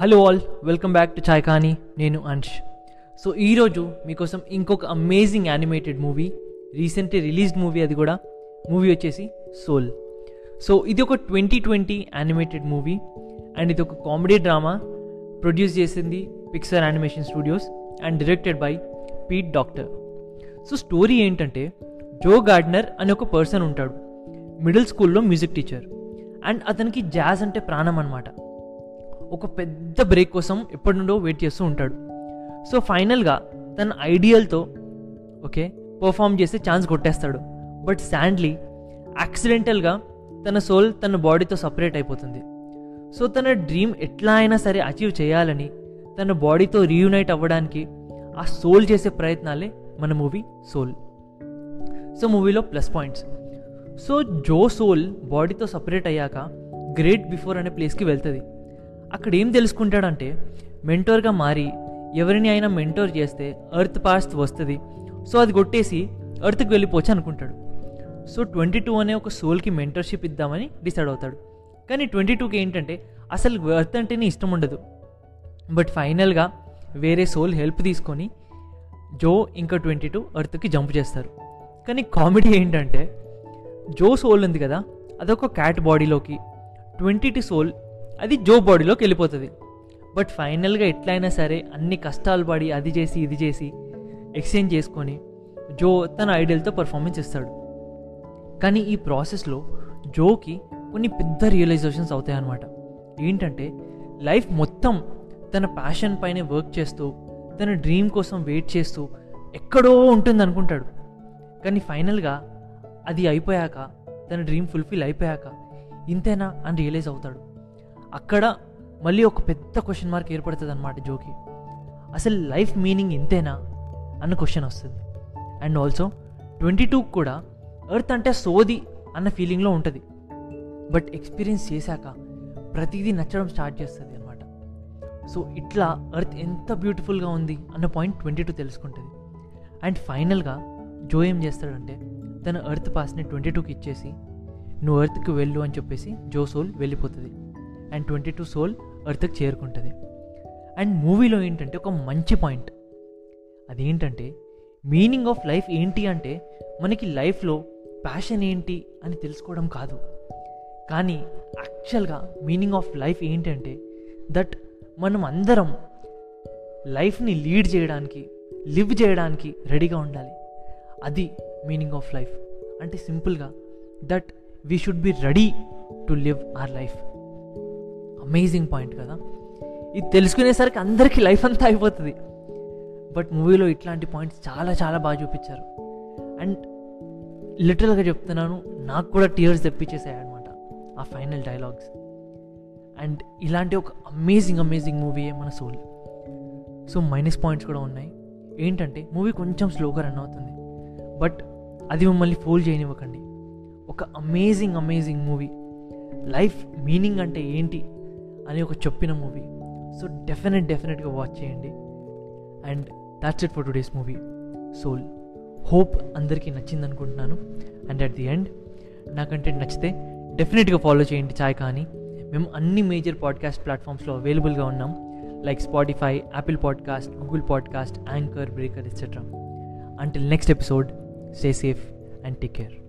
Hello all welcome back to chai కానీ నేను Ansh so ఈరోజు మీకోసం ఇంకొక amazing animated movie recently released movie అది కూడా. మూవీ వచ్చేసి సోల్ సో ఇది ఒక twenty twenty animated movie and ఇది ఒక కామెడీ డ్రామా ప్రొడ్యూస్ చేసింది Pixar animation studios and directed by Pete Docter so story ఏంటంటే జో గార్డ్నర్ అనే ఒక పర్సన్ ఉంటాడు. మిడిల్ స్కూల్లో మ్యూజిక్ టీచర్ అండ్ అతనికి జాజ్ అంటే ప్రాణం అనమాట ఒక పెద్ద బ్రేక్ కోసం ఎప్పటి నుండో వెయిట్ చేస్తూ ఉంటాడు. సో ఫైనల్గా తన ఐడియల్తో ఓకే పర్ఫామ్ చేసే ఛాన్స్ కొట్టేస్తాడు. బట్ శాండ్లీ యాక్సిడెంటల్గా తన సోల్ తన బాడీతో సపరేట్ అయిపోతుంది. సో తన డ్రీమ్ ఎట్లా అయినా సరే అచీవ్ చేయాలని తన బాడీతో రీయునైట్ అవ్వడానికి ఆ సోల్ చేసే ప్రయత్నాలే మన మూవీ సోల్ సో మూవీలో plus points so Joe soul బాడీతో separate అయ్యాక గ్రేట్ బిఫోర్ అనే ప్లేస్కి వెళ్తుంది. అక్కడ ఏం తెలుసుకుంటాడంటే మెంటోర్గా మారి ఎవరిని అయినా మెంటోర్ చేస్తే ఎర్త్ పాస్ట్ వస్తుంది. సో అది కొట్టేసి ఎర్త్కి వెళ్ళిపోవచ్చు అనుకుంటాడు. సో ట్వంటీ టూ అనే ఒక సోల్కి మెంటర్షిప్ ఇద్దామని డిసైడ్ అవుతాడు. కానీ ట్వంటీ టూకి ఏంటంటే అసలు ఎర్త్ అంటేనే ఇష్టం ఉండదు. బట్ ఫైనల్గా వేరే సోల్ హెల్ప్ తీసుకొని జో ఇంకా ట్వంటీ టూ ఎర్త్కి జంప్ చేస్తారు. కానీ కామెడీ ఏంటంటే జో సోల్ ఉంది కదా అదొక క్యాట్ బాడీలోకి ట్వంటీ టూ సోల్ అది జో బాడీలోకి వెళ్ళిపోతుంది. బట్ ఫైనల్గా ఎట్లయినా సరే అన్ని కష్టాలు పడి అది చేసి ఇది చేసి ఎక్స్చేంజ్ చేసుకొని జో తన ఐడియల్తో పర్ఫార్మెన్స్ ఇస్తాడు. కానీ ఈ ప్రాసెస్లో జోకి కొన్ని పెద్ద రియలైజేషన్స్ అవుతాయన్నమాట. ఏంటంటే లైఫ్ మొత్తం తన ప్యాషన్ పైనే వర్క్ చేస్తూ తన డ్రీమ్ కోసం వెయిట్ చేస్తూ ఎక్కడో ఉంటుంది అనుకుంటాడు కానీ ఫైనల్గా అది అయిపోయాక తన డ్రీమ్ ఫుల్ఫిల్ అయిపోయాక ఇంతేనా అని రియలైజ్ అవుతాడు. అక్కడ మళ్ళీ ఒక పెద్ద క్వశ్చన్ మార్క్ ఏర్పడుతుంది అనమాట జోకి. అసలు లైఫ్ మీనింగ్ ఇంతేనా? అన్న క్వశ్చన్ వస్తుంది. అండ్ ఆల్సో ట్వంటీ టూ కూడా ఎర్త్ అంటే సోది అన్న ఫీలింగ్లో ఉంటుంది. బట్ ఎక్స్పీరియన్స్ చేశాక ప్రతిదీ నచ్చడం స్టార్ట్ చేస్తుంది అనమాట సో ఇట్లా ఎర్త్ ఎంత బ్యూటిఫుల్గా ఉంది అన్న పాయింట్ ట్వంటీ టూ తెలుసుకుంటుంది అండ్ ఫైనల్గా జో ఏం చేస్తాడంటే తన ఎర్త్ పాస్ని ట్వంటీ టూకి ఇచ్చేసి నువ్వు ఎర్త్కి వెళ్ళు అని చెప్పేసి జో సోల్ వెళ్ళిపోతుంది. అండ్ ట్వంటీ టూ సోల్ ఎర్త్కి చేరుకుంటుంది. అండ్ మూవీలో ఏంటంటే ఒక మంచి పాయింట్. అదేంటంటే మీనింగ్ ఆఫ్ లైఫ్ ఏంటి అంటే మనకి లైఫ్లో ప్యాషన్ ఏంటి అని తెలుసుకోవడం కాదు. కానీ యాక్చువల్గా మీనింగ్ ఆఫ్ లైఫ్ ఏంటంటే దట్ మనం అందరం లైఫ్ని లీడ్ చేయడానికి లివ్ చేయడానికి రెడీగా ఉండాలి. అది మీనింగ్ ఆఫ్ లైఫ్. అంటే సింపుల్గా that we should be ready to live our life. Amazing point కదా. ఇది తెలుసుకునేసరికి అందరికీ లైఫ్ అంతా అయిపోతుంది. బట్ మూవీలో ఇట్లాంటి పాయింట్స్ చాలా చాలా బాగా చూపించారు. అండ్ లిటరల్గా చెప్తున్నాను నాకు కూడా టీయర్స్ తెప్పించేసాయి అనమాట ఆ ఫైనల్ డైలాగ్స్ అండ్ ఇలాంటి ఒక అమేజింగ్ అమేజింగ్ మూవీయే మన సోల్ సో మైనస్ పాయింట్స్ కూడా ఉన్నాయి. ఏంటంటే మూవీ కొంచెం స్లోగా రన్ అవుతుంది. బట్ అది మిమ్మల్ని ఫోల్ చేయనివ్వకండి. ఒక amazing amazing movie life meaning అంటే ఏంటి? అని ఒక చెప్పిన మూవీ సో డెఫినెట్ డెఫినెట్గా వాచ్ చేయండి. And that's it for today's movie Soul hope అందరికీ నచ్చింది అనుకుంటున్నాను. అండ్ అట్ ది ఎండ్ నా కంటెంట్ నచ్చితే డెఫినెట్గా ఫాలో చేయండి చాయ్ కానీ. మేము అన్ని మేజర్ పాడ్కాస్ట్ ప్లాట్ఫామ్స్లో అవైలబుల్గా ఉన్నాం. Like Spotify Apple podcast Google podcast Anchor Breaker etcetera until next episode stay safe and take care